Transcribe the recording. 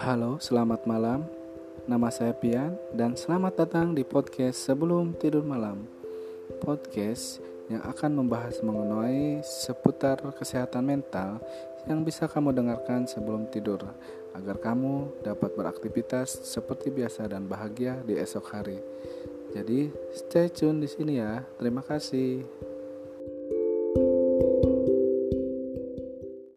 Halo, selamat malam. Nama saya Pian dan selamat datang di podcast Sebelum Tidur Malam. Podcast yang akan membahas mengenai seputar kesehatan mental yang bisa kamu dengarkan sebelum tidur agar kamu dapat beraktivitas seperti biasa dan bahagia di esok hari. Jadi, stay tune di sini ya. Terima kasih.